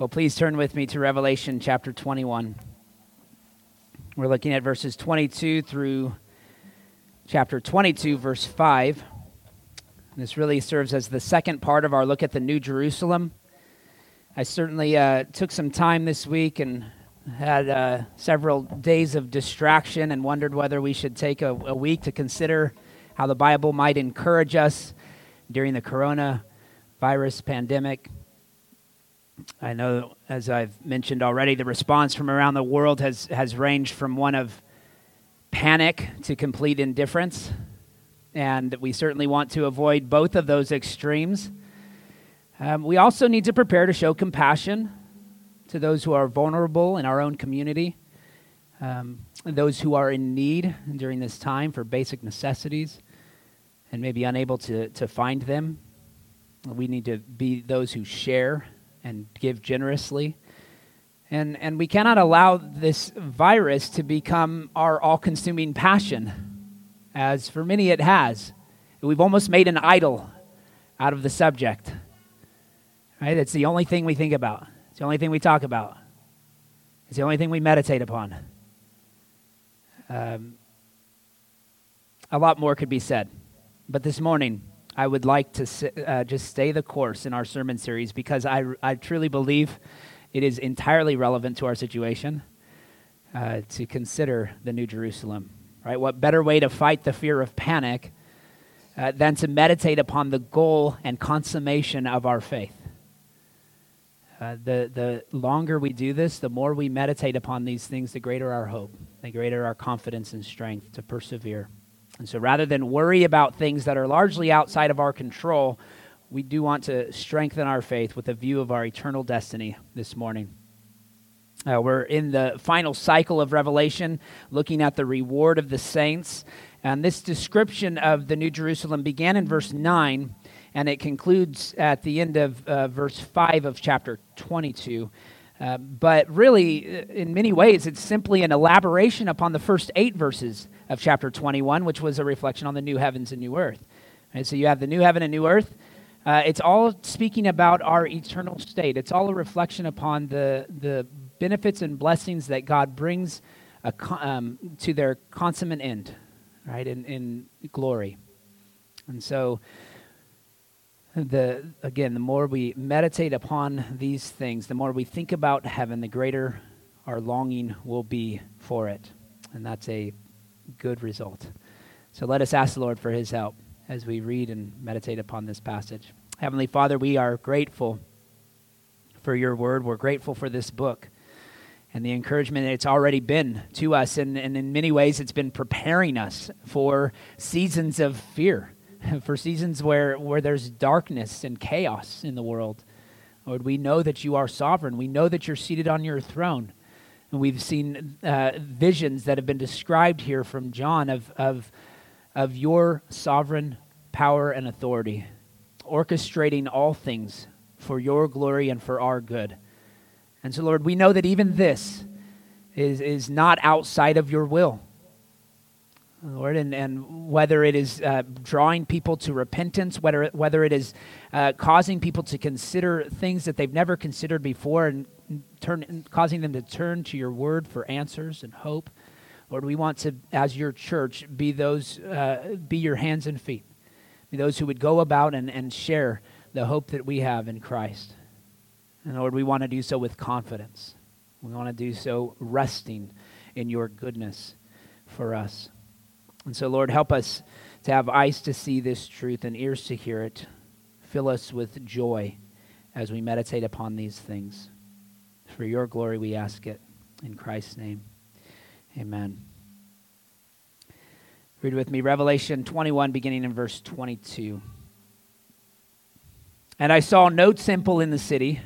Well, please turn with me to Revelation chapter 21. We're looking at verses 22 through chapter 22, verse 5. This really serves as the second part of our look at the New Jerusalem. I certainly uh, took some time this week and had uh, several days of distraction and wondered whether we should take a, a week to consider how the Bible might encourage us during the coronavirus pandemic. I know, as I've mentioned already, the response from around the world has, has ranged from one of panic to complete indifference. And we certainly want to avoid both of those extremes. Um, we also need to prepare to show compassion to those who are vulnerable in our own community, um, those who are in need during this time for basic necessities and maybe unable to, to find them. We need to be those who share and give generously. And, and we cannot allow this virus to become our all consuming passion, as for many it has. We've almost made an idol out of the subject. Right? It's the only thing we think about, it's the only thing we talk about, it's the only thing we meditate upon. Um, a lot more could be said. But this morning, I would like to uh, just stay the course in our sermon series because I, I truly believe it is entirely relevant to our situation uh, to consider the New Jerusalem. Right? What better way to fight the fear of panic uh, than to meditate upon the goal and consummation of our faith? Uh, the, the longer we do this, the more we meditate upon these things, the greater our hope, the greater our confidence and strength to persevere. And so rather than worry about things that are largely outside of our control, we do want to strengthen our faith with a view of our eternal destiny this morning. Uh, we're in the final cycle of Revelation, looking at the reward of the saints. And this description of the New Jerusalem began in verse 9, and it concludes at the end of uh, verse 5 of chapter 22. Uh, but really, in many ways, it's simply an elaboration upon the first eight verses of chapter 21, which was a reflection on the new heavens and new earth. Right, so you have the new heaven and new earth. Uh, it's all speaking about our eternal state. It's all a reflection upon the, the benefits and blessings that God brings a, um, to their consummate end, right, in, in glory. And so, the, again, the more we meditate upon these things, the more we think about heaven, the greater our longing will be for it. And that's a good result. So let us ask the Lord for his help as we read and meditate upon this passage. Heavenly Father, we are grateful for your word. We're grateful for this book and the encouragement that it's already been to us. And, and in many ways, it's been preparing us for seasons of fear, for seasons where, where there's darkness and chaos in the world. Lord, we know that you are sovereign. We know that you're seated on your throne. And we've seen uh, visions that have been described here from John of, of, of your sovereign power and authority, orchestrating all things for your glory and for our good. And so, Lord, we know that even this is, is not outside of your will. Lord, and, and whether it is uh, drawing people to repentance, whether, whether it is uh, causing people to consider things that they've never considered before and turn, causing them to turn to your word for answers and hope. Lord, we want to, as your church, be those, uh, be your hands and feet, be those who would go about and, and share the hope that we have in Christ. And Lord, we want to do so with confidence. We want to do so resting in your goodness for us. And so, Lord, help us to have eyes to see this truth and ears to hear it. Fill us with joy as we meditate upon these things. For your glory, we ask it. In Christ's name, amen. Read with me Revelation 21, beginning in verse 22. And I saw no temple in the city,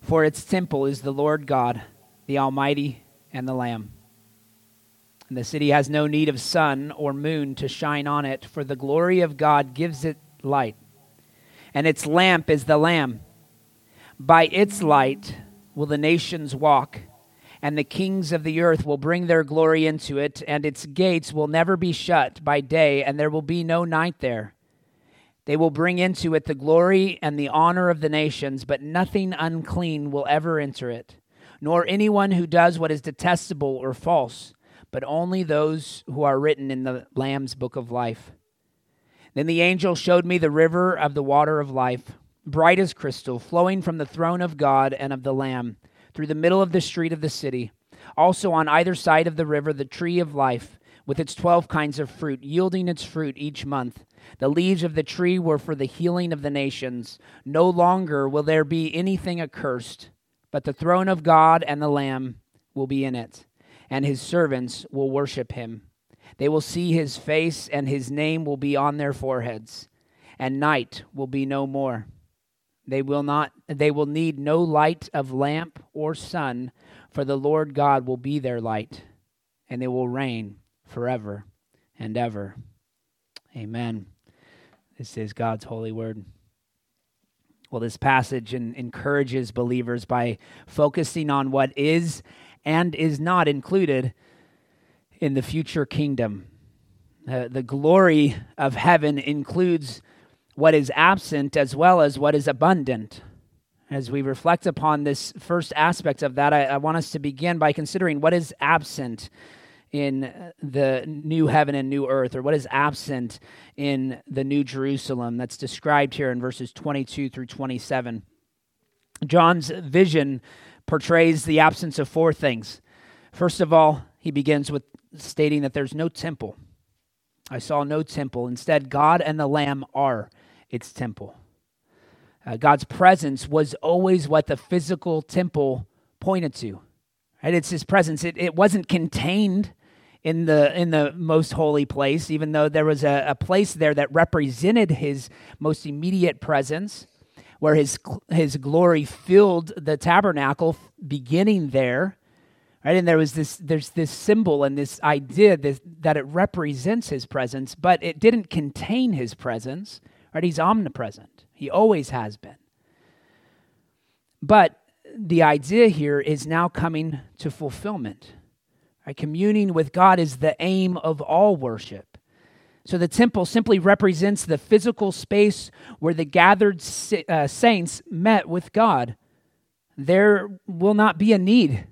for its temple is the Lord God, the Almighty, and the Lamb. And the city has no need of sun or moon to shine on it, for the glory of God gives it light. And its lamp is the Lamb. By its light will the nations walk, and the kings of the earth will bring their glory into it, and its gates will never be shut by day, and there will be no night there. They will bring into it the glory and the honor of the nations, but nothing unclean will ever enter it, nor anyone who does what is detestable or false, but only those who are written in the Lamb's book of life. Then the angel showed me the river of the water of life, bright as crystal, flowing from the throne of God and of the Lamb, through the middle of the street of the city. Also on either side of the river, the tree of life, with its twelve kinds of fruit, yielding its fruit each month. The leaves of the tree were for the healing of the nations. No longer will there be anything accursed, but the throne of God and the Lamb will be in it, and his servants will worship him. They will see his face, and his name will be on their foreheads, and night will be no more. They will not they will need no light of lamp or sun, for the Lord God will be their light, and they will reign forever and ever. Amen. This is God's holy word. Well, this passage in, encourages believers by focusing on what is and is not included in the future kingdom. Uh, the glory of heaven includes what is absent as well as what is abundant. As we reflect upon this first aspect of that, I, I want us to begin by considering what is absent in the new heaven and new earth, or what is absent in the new Jerusalem that's described here in verses 22 through 27. John's vision portrays the absence of four things. First of all, he begins with stating that there's no temple. I saw no temple. Instead, God and the Lamb are its temple. Uh, God's presence was always what the physical temple pointed to. Right? It's his presence. It, it wasn't contained in the in the most holy place, even though there was a, a place there that represented his most immediate presence, where his his glory filled the tabernacle, beginning there. Right, and there was this there's this symbol and this idea that, that it represents his presence, but it didn't contain his presence. Right, he's omnipresent. He always has been. But the idea here is now coming to fulfillment. Right? Communing with God is the aim of all worship. So the temple simply represents the physical space where the gathered uh, saints met with God. There will not be a need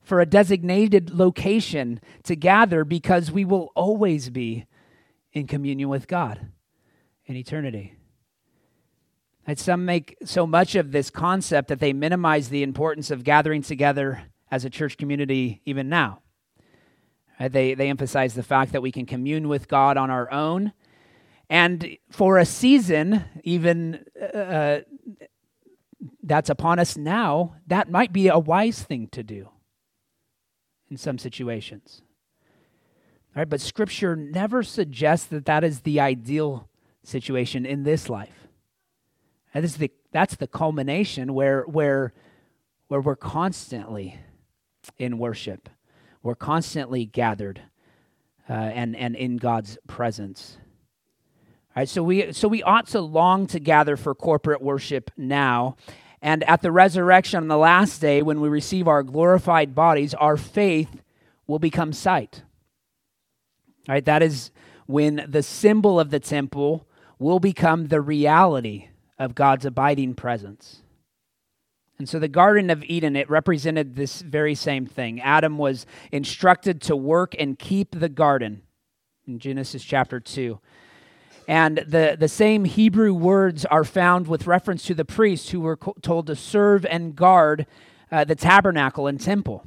for a designated location to gather because we will always be in communion with God in eternity. And some make so much of this concept that they minimize the importance of gathering together as a church community even now. They, they emphasize the fact that we can commune with God on our own. And for a season, even uh, uh, that's upon us now, that might be a wise thing to do in some situations. All right, but Scripture never suggests that that is the ideal situation in this life. And this is the, that's the culmination where, where, where we're constantly in worship we're constantly gathered uh, and, and in God's presence. All right, so we, so we ought to long to gather for corporate worship now. And at the resurrection on the last day, when we receive our glorified bodies, our faith will become sight. All right, that is when the symbol of the temple will become the reality of God's abiding presence. And so the Garden of Eden, it represented this very same thing. Adam was instructed to work and keep the garden in Genesis chapter 2. And the, the same Hebrew words are found with reference to the priests who were told to serve and guard uh, the tabernacle and temple.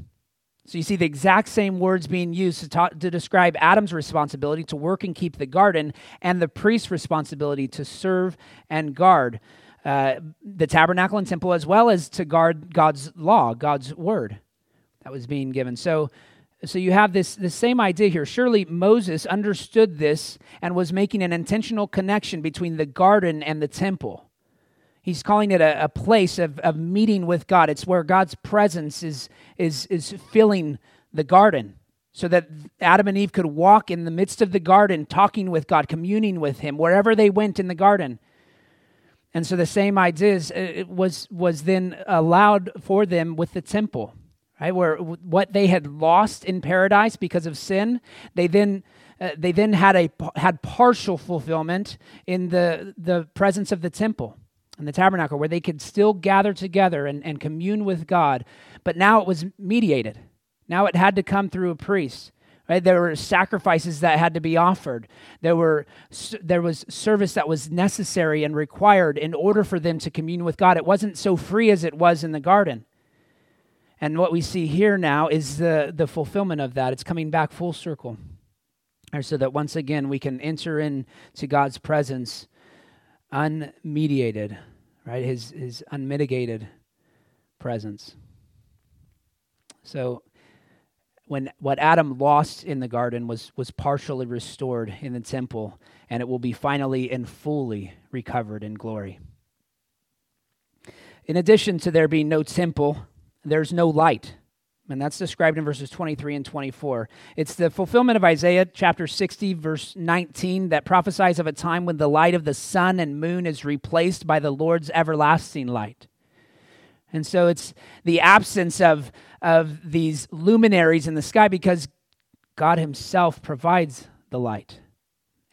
So you see the exact same words being used to, to describe Adam's responsibility to work and keep the garden and the priest's responsibility to serve and guard. Uh, the tabernacle and temple, as well as to guard God's law, God's word that was being given. So, so you have this, this same idea here. Surely Moses understood this and was making an intentional connection between the garden and the temple. He's calling it a, a place of, of meeting with God. It's where God's presence is, is, is filling the garden so that Adam and Eve could walk in the midst of the garden, talking with God, communing with Him, wherever they went in the garden. And so the same ideas uh, was was then allowed for them with the temple, right? Where what they had lost in paradise because of sin, they then uh, they then had a had partial fulfillment in the the presence of the temple and the tabernacle where they could still gather together and, and commune with god. But now it was mediated. Now it had to come through a priest right? There were sacrifices that had to be offered. There were there was service that was necessary and required in order for them to commune with god. It wasn't so free as it was in the garden. And what we see here now is the, the fulfillment of that. It's coming back full circle. so that once again we can enter into God's presence unmediated, right? His, his unmitigated presence. So when what Adam lost in the garden was, was partially restored in the temple, and it will be finally and fully recovered in glory. In addition to there being no temple, there's no light. And that's described in verses 23 and 24. It's the fulfillment of Isaiah chapter 60, verse 19, that prophesies of a time when the light of the sun and moon is replaced by the Lord's everlasting light. And so it's the absence of, of these luminaries in the sky because God Himself provides the light.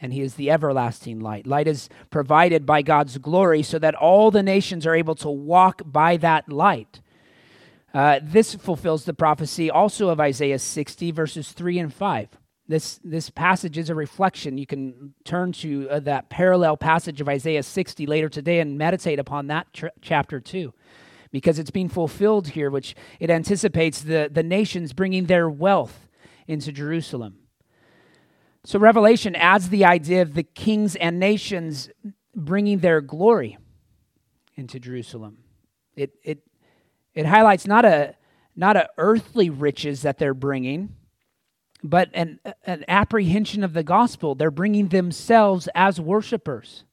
And He is the everlasting light. Light is provided by God's glory so that all the nations are able to walk by that light. Uh, this fulfills the prophecy also of Isaiah 60, verses 3 and 5. This, this passage is a reflection. You can turn to uh, that parallel passage of Isaiah 60 later today and meditate upon that tr- chapter too, because it's being fulfilled here, which it anticipates the, the nations bringing their wealth into Jerusalem. So Revelation adds the idea of the kings and nations bringing their glory into Jerusalem. It, it it highlights not a not a earthly riches that they're bringing, but an, an apprehension of the gospel. They're bringing themselves as worshipers,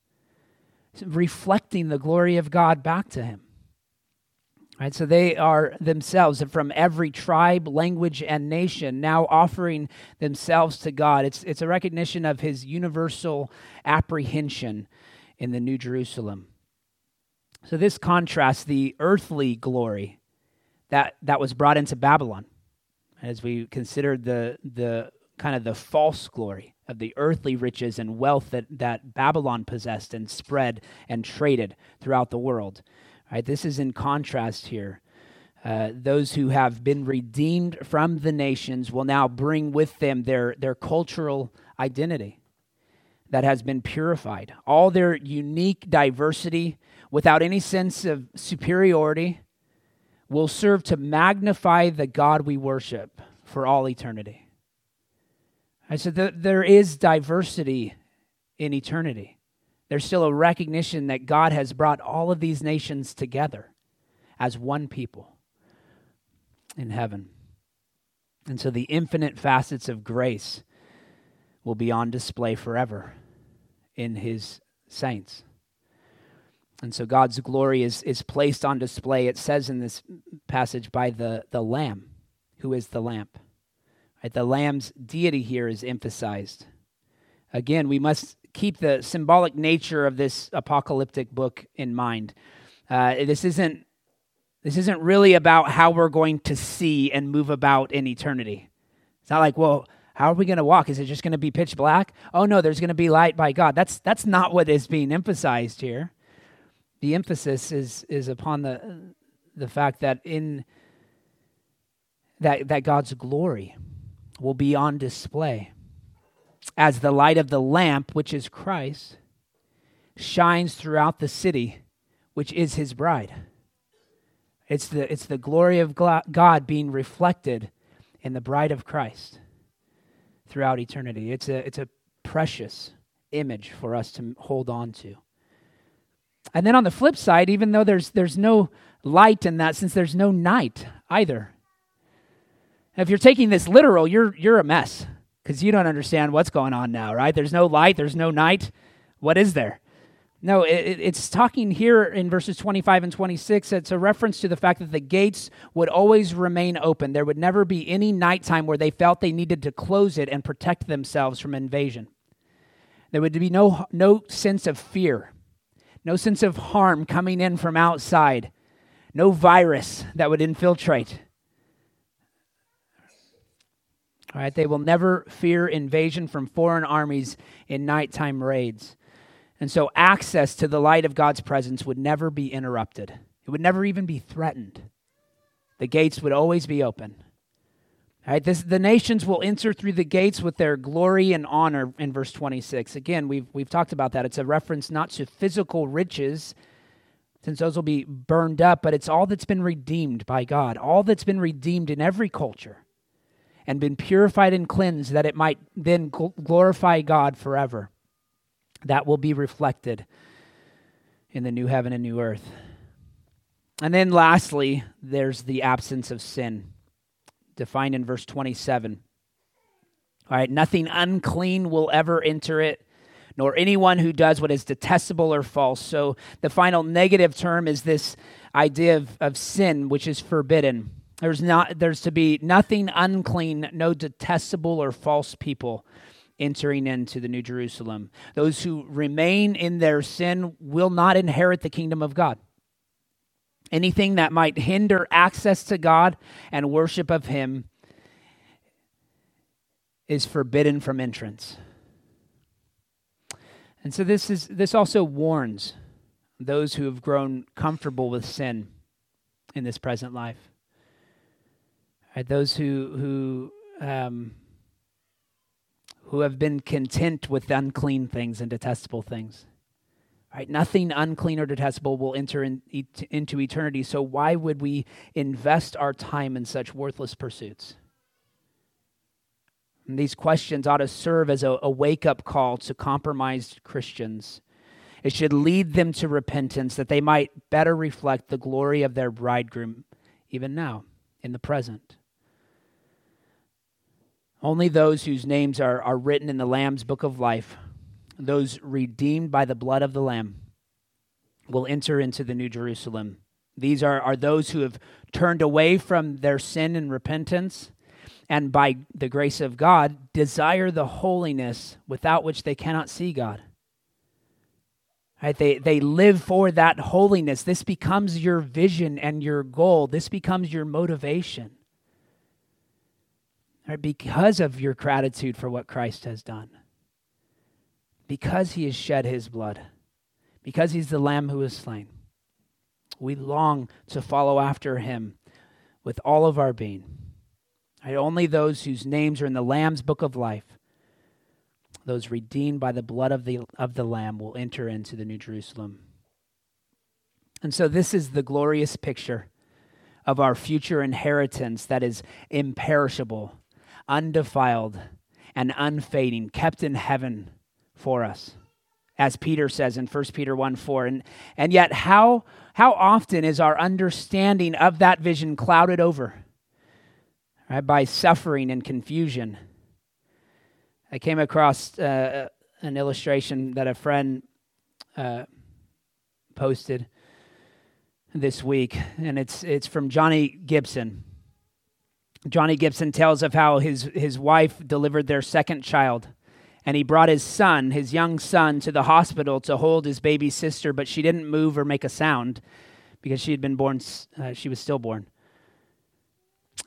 reflecting the glory of God back to Him. Right, so they are themselves from every tribe, language, and nation now offering themselves to God. It's, it's a recognition of His universal apprehension in the New Jerusalem. So this contrasts the earthly glory that, that was brought into Babylon as we considered the, the kind of the false glory of the earthly riches and wealth that, that Babylon possessed and spread and traded throughout the world. Right, this is in contrast here. Uh, those who have been redeemed from the nations will now bring with them their, their cultural identity that has been purified, all their unique diversity without any sense of superiority, will serve to magnify the God we worship for all eternity. I said that there is diversity in eternity. There's still a recognition that God has brought all of these nations together as one people in heaven. And so the infinite facets of grace will be on display forever in his saints. And so God's glory is, is placed on display, it says in this passage, by the, the Lamb, who is the lamp. Right? The Lamb's deity here is emphasized. Again, we must keep the symbolic nature of this apocalyptic book in mind. Uh, this isn't this isn't really about how we're going to see and move about in eternity. It's not like, well, how are we going to walk? Is it just going to be pitch black? Oh no, there's going to be light by God. That's that's not what is being emphasized here the emphasis is is upon the the fact that in that that God's glory will be on display as the light of the lamp which is Christ shines throughout the city which is his bride it's the it's the glory of God being reflected in the bride of Christ throughout eternity it's a it's a precious image for us to hold on to and then on the flip side, even though there's, there's no light in that since there's no night either. If you're taking this literal, you're, you're a mess because you don't understand what's going on now, right? There's no light, there's no night. What is there? No, it, it's talking here in verses 25 and 26. It's a reference to the fact that the gates would always remain open. There would never be any nighttime where they felt they needed to close it and protect themselves from invasion. There would be no, no sense of fear no sense of harm coming in from outside, no virus that would infiltrate. All right, they will never fear invasion from foreign armies in nighttime raids. And so access to the light of God's presence would never be interrupted. It would never even be threatened. The gates would always be open. All right, this, the nations will enter through the gates with their glory and honor in verse 26. Again, we've, we've talked about that. It's a reference not to physical riches, since those will be burned up, but it's all that's been redeemed by God, all that's been redeemed in every culture and been purified and cleansed that it might then glorify God forever. That will be reflected in the new heaven and new earth. And then lastly, there's the absence of sin, defined in verse 27. All right, nothing unclean will ever enter it, nor anyone who does what is detestable or false. So the final negative term is this idea of, of sin, which is forbidden. There's not there's to be nothing unclean, no detestable or false people entering into the New Jerusalem. Those who remain in their sin will not inherit the kingdom of God. Anything that might hinder access to God and worship of Him is forbidden from entrance. And so this is this also warns those who have grown comfortable with sin in this present life. Right, those who who um, who have been content with unclean things and detestable things. Right? Nothing unclean or detestable will enter in, into eternity. So why would we invest our time in such worthless pursuits? And these questions ought to serve as a, a wake up call to compromised Christians. It should lead them to repentance that they might better reflect the glory of their bridegroom, even now, in the present. Only those whose names are, are written in the Lamb's book of life those redeemed by the blood of the Lamb, will enter into the New Jerusalem. These are, are those who have turned away from their sin and repentance, and by the grace of God, desire the holiness without which they cannot see God. Right? They, they live for that holiness. This becomes your vision and your goal. This becomes your motivation. Right? Because of your gratitude for what Christ has done because he has shed his blood, because he's the lamb who was slain. We long to follow after him with all of our being. Right? Only those whose names are in the Lamb's book of life, those redeemed by the blood of the, of the Lamb, will enter into the New Jerusalem. And so, this is the glorious picture of our future inheritance that is imperishable, undefiled, and unfading, kept in heaven for us, as Peter says in 1 Peter 1 4. And, and yet, how, how often is our understanding of that vision clouded over right, by suffering and confusion? I came across uh, an illustration that a friend uh, posted this week, and it's, it's from Johnny Gibson. Johnny Gibson tells of how his, his wife delivered their second child and he brought his son, his young son, to the hospital to hold his baby sister, but she didn't move or make a sound because she had been born, uh, she was stillborn.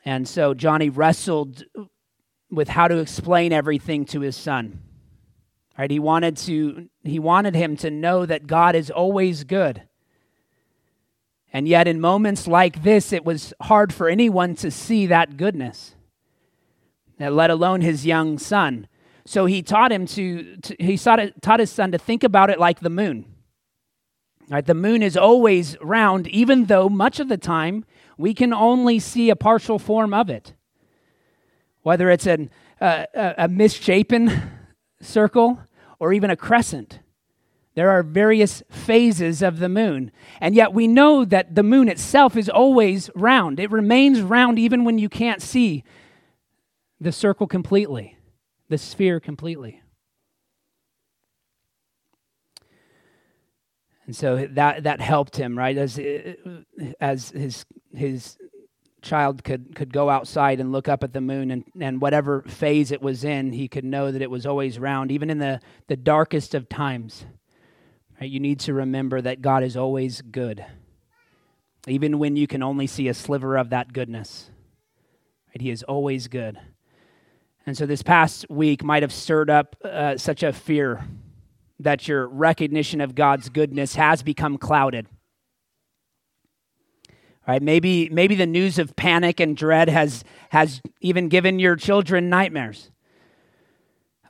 And so Johnny wrestled with how to explain everything to his son. Right? He wanted to he wanted him to know that God is always good. And yet in moments like this it was hard for anyone to see that goodness. Let alone his young son. So he taught him to, to he taught, taught his son to think about it like the moon. Right, the moon is always round, even though much of the time we can only see a partial form of it. Whether it's an, uh, a misshapen circle or even a crescent. There are various phases of the moon. And yet we know that the moon itself is always round. It remains round even when you can't see the circle completely the sphere completely. And so that, that helped him, right? As, as his, his child could, could go outside and look up at the moon, and, and whatever phase it was in, he could know that it was always round, even in the, the darkest of times. You need to remember that God is always good, even when you can only see a sliver of that goodness. He is always good. And so this past week might have stirred up uh, such a fear that your recognition of God's goodness has become clouded. Right? Maybe, maybe the news of panic and dread has, has even given your children nightmares.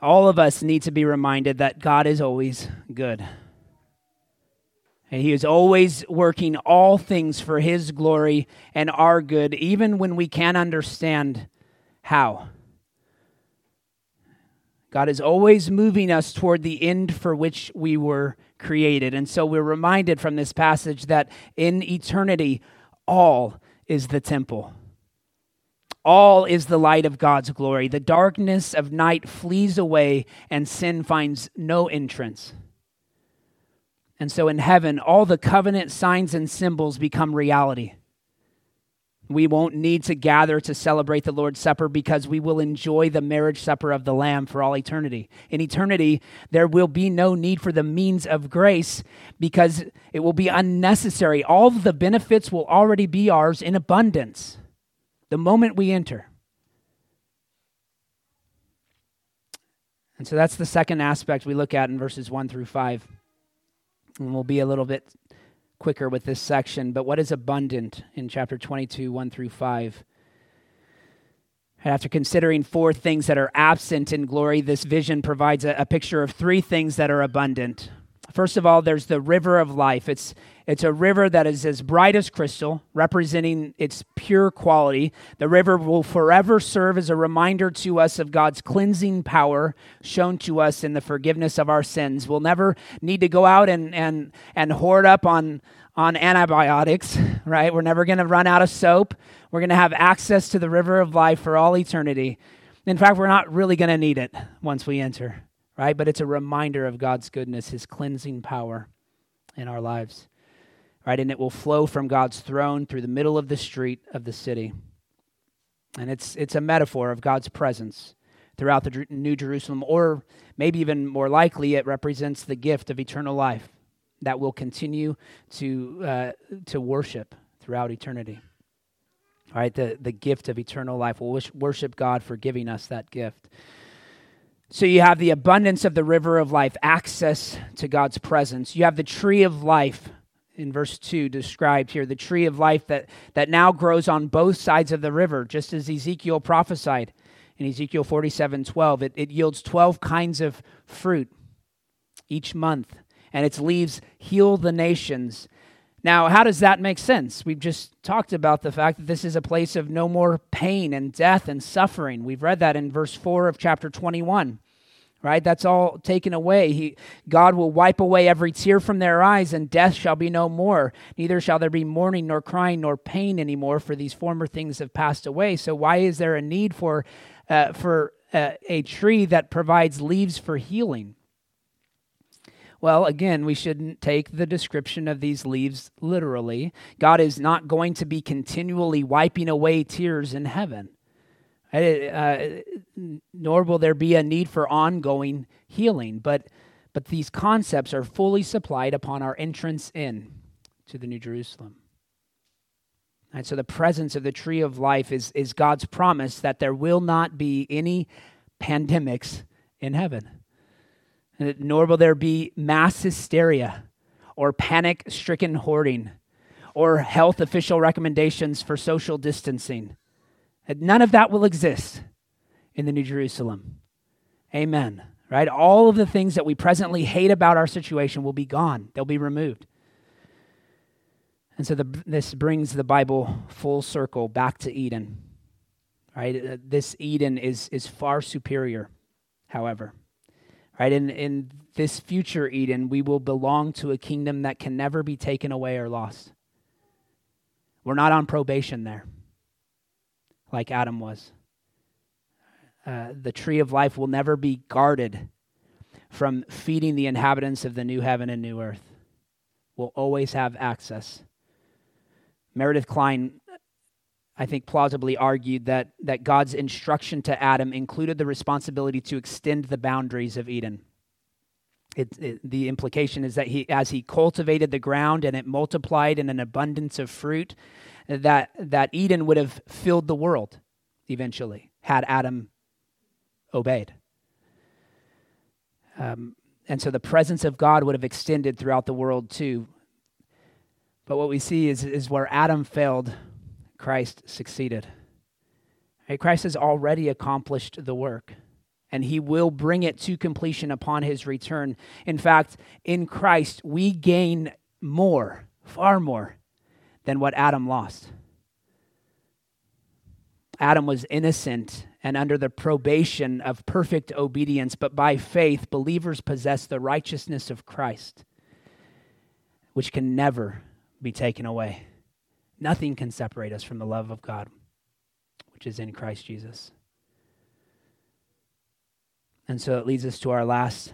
All of us need to be reminded that God is always good. He is always working all things for his glory and our good, even when we can't understand how. God is always moving us toward the end for which we were created. And so we're reminded from this passage that in eternity, all is the temple. All is the light of God's glory. The darkness of night flees away, and sin finds no entrance. And so in heaven, all the covenant signs and symbols become reality. We won't need to gather to celebrate the Lord's Supper because we will enjoy the marriage supper of the Lamb for all eternity. In eternity, there will be no need for the means of grace because it will be unnecessary. All the benefits will already be ours in abundance the moment we enter. And so that's the second aspect we look at in verses 1 through 5. And we'll be a little bit quicker with this section. But what is abundant in chapter 22, 1 through 5? After considering four things that are absent in glory, this vision provides a, a, picture of three things that are abundant. First of all, there's the river of life. It's, it's a river that is as bright as crystal, representing its pure quality. The river will forever serve as a reminder to us of God's cleansing power shown to us in the forgiveness of our sins. We'll never need to go out and, and, and hoard up on, on antibiotics, right? We're never going to run out of soap. We're going to have access to the river of life for all eternity. In fact, we're not really going to need it once we enter, right? But it's a reminder of God's goodness, His cleansing power in our lives right? And it will flow from God's throne through the middle of the street of the city. And it's, it's a metaphor of God's presence throughout the New Jerusalem, or maybe even more likely, it represents the gift of eternal life that will continue to, uh, to worship throughout eternity. All right, the, the gift of eternal life. We'll worship God for giving us that gift. So you have the abundance of the river of life, access to God's presence. You have the tree of life, in verse 2 described here the tree of life that, that now grows on both sides of the river, just as Ezekiel prophesied in Ezekiel 47 12. It, it yields 12 kinds of fruit each month, and its leaves heal the nations. Now, how does that make sense? We've just talked about the fact that this is a place of no more pain and death and suffering. We've read that in verse 4 of chapter 21 right? That's all taken away. He, god will wipe away every tear from their eyes and death shall be no more. Neither shall there be mourning nor crying nor pain anymore for these former things have passed away. So why is there a need for uh, for uh, a tree that provides leaves for healing well, again, we shouldn't take the description of these leaves literally. God is not going to be continually wiping away tears in heaven. Uh, nor will there be a need for ongoing healing. But, but these concepts are fully supplied upon our entrance in to the New Jerusalem. And so the presence of the tree of life is, is God's promise that there will not be any pandemics in heaven, nor will there be mass hysteria or panic stricken hoarding or health official recommendations for social distancing None of that will exist in the New Jerusalem. Amen. Right? All of the things that we presently hate about our situation will be gone, they'll be removed. And so the, this brings the Bible full circle back to Eden. Right? Uh, this Eden is, is far superior, however. Right? In, in this future Eden, we will belong to a kingdom that can never be taken away or lost. We're not on probation there like Adam was. Uh, the tree of life will never be guarded from feeding the inhabitants of the new heaven and new earth. We'll always have access. Meredith Kline, I think, plausibly argued that, that God's instruction to Adam included the responsibility to extend the boundaries of Eden. It, it, the implication is that he, as he cultivated the ground and it multiplied in an abundance of fruit, that, that Eden would have filled the world eventually, had Adam obeyed. Um, and so the presence of God would have extended throughout the world too. But what we see is, is where Adam failed, Christ succeeded. Christ has already accomplished the work, and he will bring it to completion upon his return. In fact, in Christ, we gain more, far more, than what Adam lost. Adam was innocent and under the probation of perfect obedience, but by faith, believers possess the righteousness of Christ, which can never be taken away. Nothing can separate us from the love of God, which is in Christ Jesus. And so it leads us to our last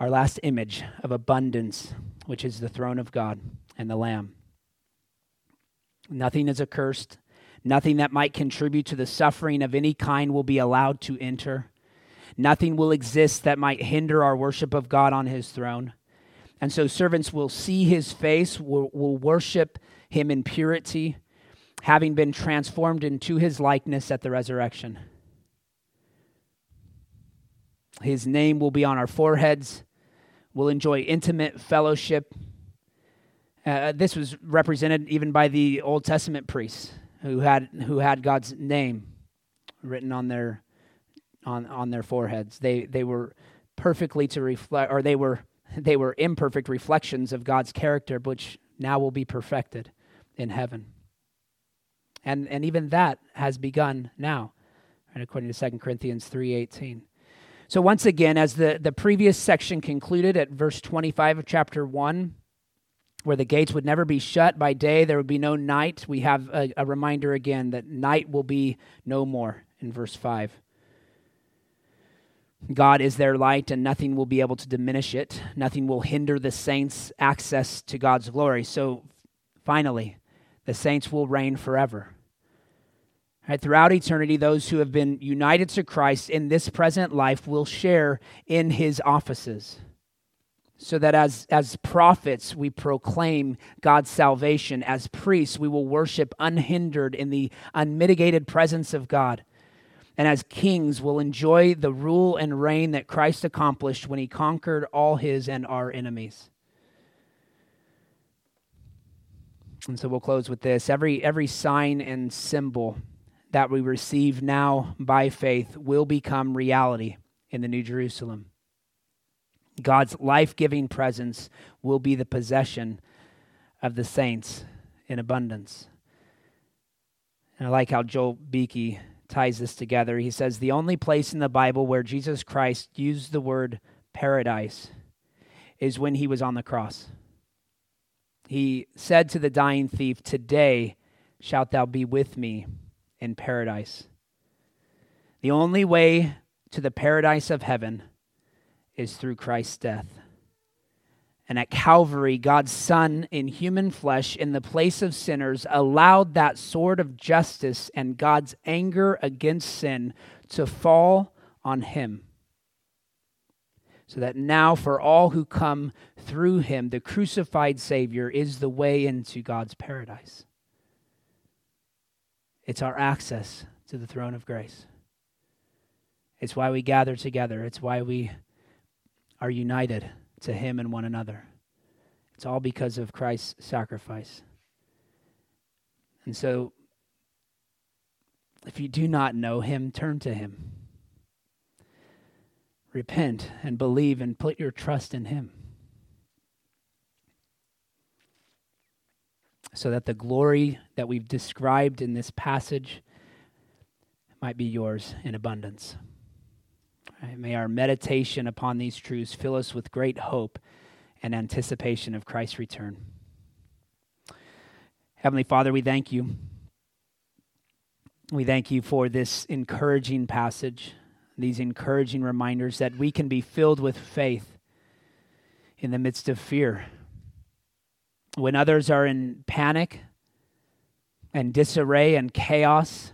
our last image of abundance, which is the throne of God and the Lamb. Nothing is accursed. Nothing that might contribute to the suffering of any kind will be allowed to enter. Nothing will exist that might hinder our worship of God on his throne. And so servants will see his face, will, will worship him in purity, having been transformed into his likeness at the resurrection. His name will be on our foreheads. We'll enjoy intimate fellowship. Uh, this was represented even by the Old Testament priests who had, who had God's name written on their, on, on their foreheads. They, they were perfectly to reflect, or they were they were imperfect reflections of God's character, which now will be perfected in heaven. And, and even that has begun now, right, according to 2 Corinthians 3.18. So once again, as the, the previous section concluded at verse 25 of chapter 1, where the gates would never be shut by day, there would be no night, we have a, a reminder again that night will be no more in verse 5. God is their light, and nothing will be able to diminish it. Nothing will hinder the saints' access to God's glory. So, finally, the saints will reign forever. Right, throughout eternity, those who have been united to Christ in this present life will share in his offices. So that as, as prophets, we proclaim God's salvation. As priests, we will worship unhindered in the unmitigated presence of God and as kings will enjoy the rule and reign that Christ accomplished when he conquered all his and our enemies. And so we'll close with this. Every, every sign and symbol that we receive now by faith will become reality in the New Jerusalem. God's life giving presence will be the possession of the saints in abundance. And I like how Joel Beeke ties this together. He says the only place in the Bible where Jesus Christ used the word paradise is when he was on the cross. He said to the dying thief, Today shalt thou be with me in paradise. The only way to the paradise of heaven is through Christ's death. And at Calvary, God's Son in human flesh, in the place of sinners, allowed that sword of justice and God's anger against sin to fall on him. So that now, for all who come through him, the crucified Savior is the way into God's paradise. It's our access to the throne of grace. It's why we gather together, it's why we are united to him and one another. It's all because of Christ's sacrifice. And so, if you do not know him, turn to him. Repent and believe and put your trust in him. So that the glory that we've described in this passage might be yours in abundance. Right? May our meditation upon these truths fill us with great hope and anticipation of Christ's return. Heavenly Father, we thank you. We thank you for this encouraging passage, these encouraging reminders that we can be filled with faith in the midst of fear. When others are in panic and disarray and chaos,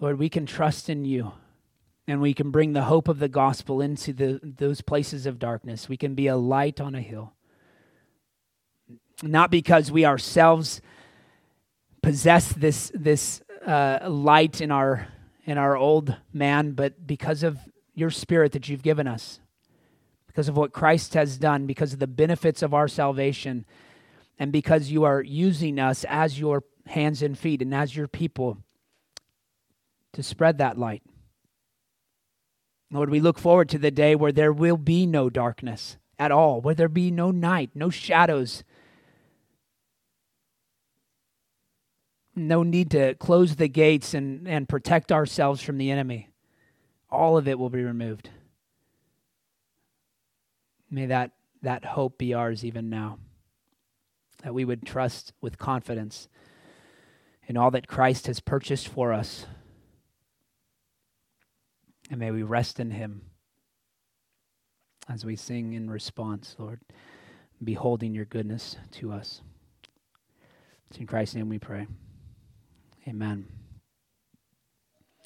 Lord, we can trust in you and we can bring the hope of the gospel into the, those places of darkness. We can be a light on a hill. Not because we ourselves possess this, this uh, light in our, in our old man, but because of your spirit that you've given us, because of what Christ has done, because of the benefits of our salvation, and because you are using us as your hands and feet and as your people to spread that light. Lord, we look forward to the day where there will be no darkness at all, where there be no night, no shadows, no need to close the gates and, and protect ourselves from the enemy. All of it will be removed. May that, that hope be ours even now. That we would trust with confidence in all that Christ has purchased for us. And may we rest in him as we sing in response, Lord, beholding your goodness to us. It's in Christ's name we pray. Amen.